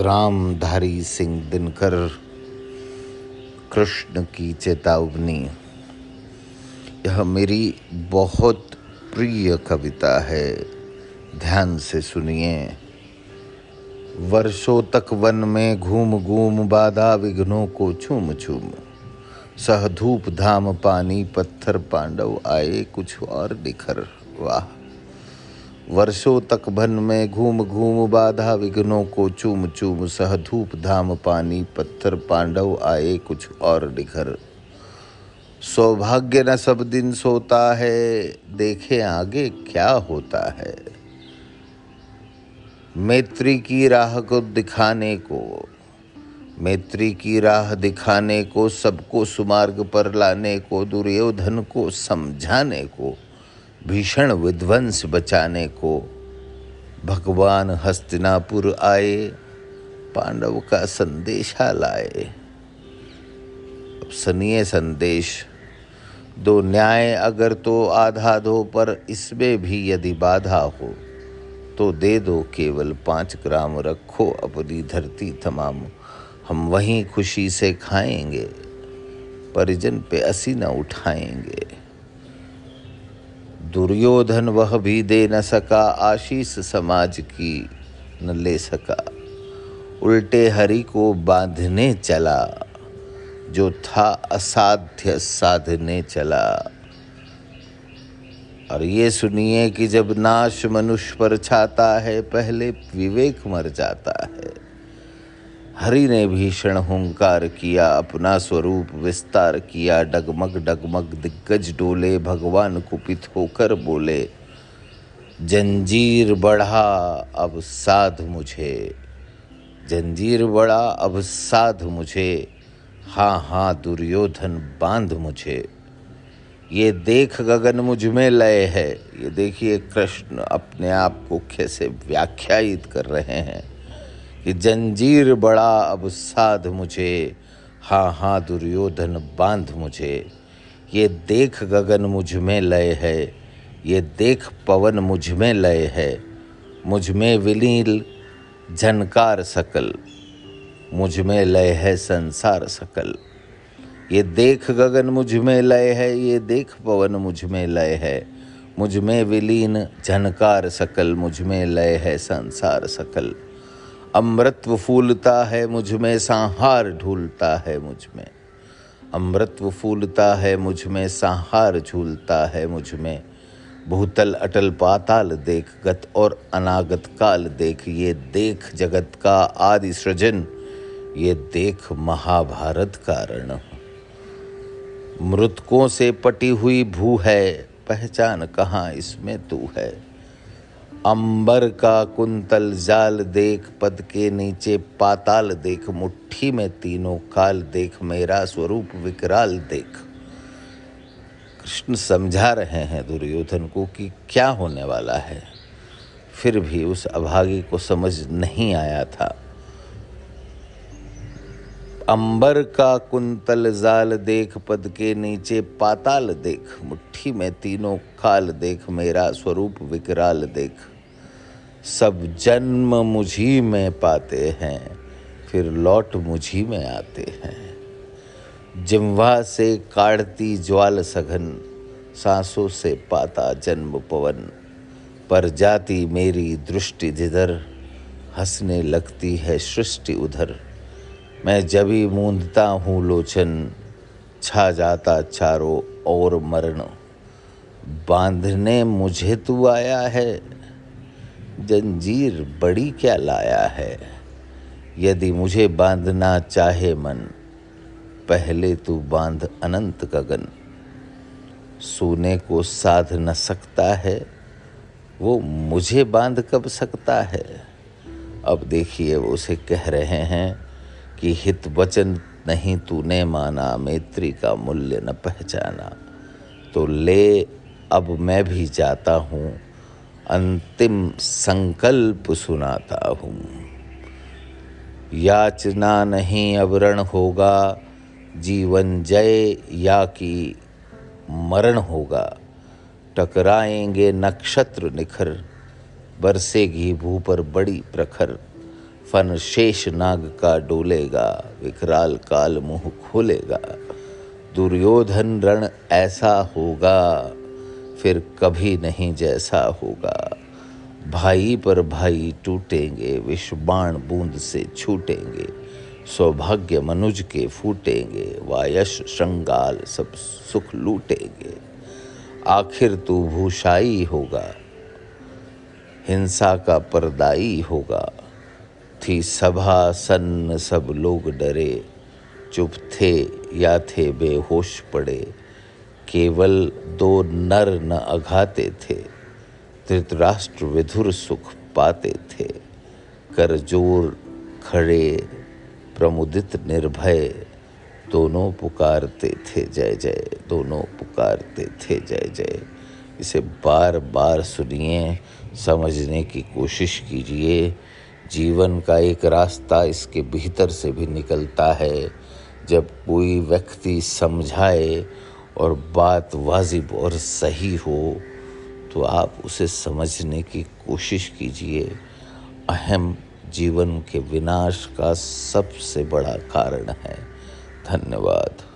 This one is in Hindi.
रामधारी सिंह दिनकर, कृष्ण की चेतावनी। यह मेरी बहुत प्रिय कविता है। ध्यान से सुनिए। वर्षों तक वन में घूम घूम बाधा विघ्नों को छूम छूम। सह धूप धाम पानी पत्थर पांडव आए कुछ और निखर। वाह। वर्षों तक भन में घूम घूम बाधा विघ्नों को चूम चूम सह धूप धाम पानी पत्थर पांडव आए कुछ और निखर। सौभाग्य न सब दिन सोता है, देखे आगे क्या होता है। मैत्री की राह को दिखाने को, मैत्री की राह दिखाने को, सबको सुमार्ग पर लाने को, दुर्योधन को समझाने को। भीषण विध्वंस बचाने को भगवान हस्तिनापुर आए, पांडव का संदेशा लाए। अब संदेश, दो न्याय अगर तो आधा दो पर इसमें भी यदि बाधा हो तो दे दो केवल पाँच ग्राम रखो अपनी धरती तमाम, हम वहीं खुशी से खाएँगे, परिजन पे असी न उठाएँगे। दुर्योधन वह भी दे न सका, आशीष समाज की न ले सका। उल्टे हरि को बांधने चला, जो था असाध्य साधने चला। और ये सुनिए कि जब नाश मनुष्य पर छाता है, पहले विवेक मर जाता है। हरि ने भीषण हुंकार किया, अपना स्वरूप विस्तार किया, डगमग डगमग दिग्गज डोले, भगवान कुपित होकर बोले, जंजीर बढ़ा, अब साध मुझे। जंजीर बढ़ा, अब साध मुझे। हाँ हाँ दुर्योधन, बाँध मुझे। ये देख गगन मुझमें लय है। ये देखिए कृष्ण अपने आप को कैसे व्याख्यायित कर रहे हैं। कि जंजीर बड़ा, अब साध मुझे। हाँ हाँ दुर्योधन, बाँध मुझे। ये देख गगन मुझमें लय है। ये देख पवन मुझमें लय है। मुझमें विलील, झनकार सकल। मुझमें लय है संसार सकल। ये देख गगन मुझमें लय है। ये देख पवन मुझमें लय है। मुझमें विलीन, झनकार सकल। मुझमें लय है संसार सकल। अमृतव फूलता है मुझमें, संहार ढूलता है मुझमें। अमृतव फूलता है मुझमें, संहार झूलता है मुझमें। भूतल अटल पाताल देख, गत और अनागत काल देख, ये देख जगत का आदि सृजन, ये देख महाभारत कारण मृतकों से पटी हुई भू है, पहचान कहाँ इसमें तू है? अंबर का कुंतल जाल देख, पद के नीचे पाताल देख, मुट्ठी में तीनों काल देख, मेरा स्वरूप विकराल देख। कृष्ण समझा रहे हैं दुर्योधन को कि क्या होने वाला है। फिर भी उस अभागी को समझ नहीं आया था। अंबर का कुंतल जाल देख, पद के नीचे पाताल देख, मुट्ठी में तीनों काल देख, मेरा स्वरूप विकराल देख। सब जन्म मुझी में पाते हैं, फिर लौट मुझी में आते हैं। जिम्वा से काढ़ती ज्वाल सघन, सांसों से पाता जन्म पवन। पर जाती मेरी दृष्टि जिधर, हंसने लगती है सृष्टि उधर। मैं जभी मूंदता हूँ लोचन, छा जाता चारों और मरण। बांधने मुझे तू आया है, जंजीर बड़ी क्या लाया है। यदि मुझे बांधना चाहे मन, पहले तू बाँध अनंत गगन। सोने को साध न सकता है, वो मुझे बाँध कब सकता है। अब देखिए वो उसे कह रहे हैं कि हित वचन नहीं तूने माना, मैत्री का मूल्य न पहचाना। तो ले, अब मैं भी जाता हूँ, अंतिम संकल्प सुनाता हूँ। याचना नहीं अवरण होगा, जीवन जय या कि मरण होगा। टकराएँगे नक्षत्र निखर, बरसेगी भू पर बड़ी प्रखर। फन शेष नाग का डोलेगा, विकराल काल मुँह खोलेगा। दुर्योधन रण ऐसा होगा, फिर कभी नहीं जैसा होगा। भाई पर भाई टूटेंगे, विषबाण बूंद से छूटेंगे, सौभाग्य मनुज के फूटेंगे वायश श्रृंगाल सब सुख लूटेंगे। आखिर तू भूषाई होगा, हिंसा का परदाई होगा। थी सभा सन्न सब लोग डरे, चुप थे या थे बेहोश पड़े। केवल दो नर न अघाते थे, धृतराष्ट्र विधुर सुख पाते थे। करजोर, खड़े, प्रमुदित निर्भय, दोनों पुकारते थे जय जय, दोनों पुकारते थे जय जय। इसे बार बार सुनिए, समझने की कोशिश कीजिए जीवन का एक रास्ता इसके भीतर से भी निकलता है। जब कोई व्यक्ति समझाए और बात वाजिब और सही हो तो आप उसे समझने की कोशिश कीजिए। अहम जीवन के विनाश का सबसे बड़ा कारण है। धन्यवाद।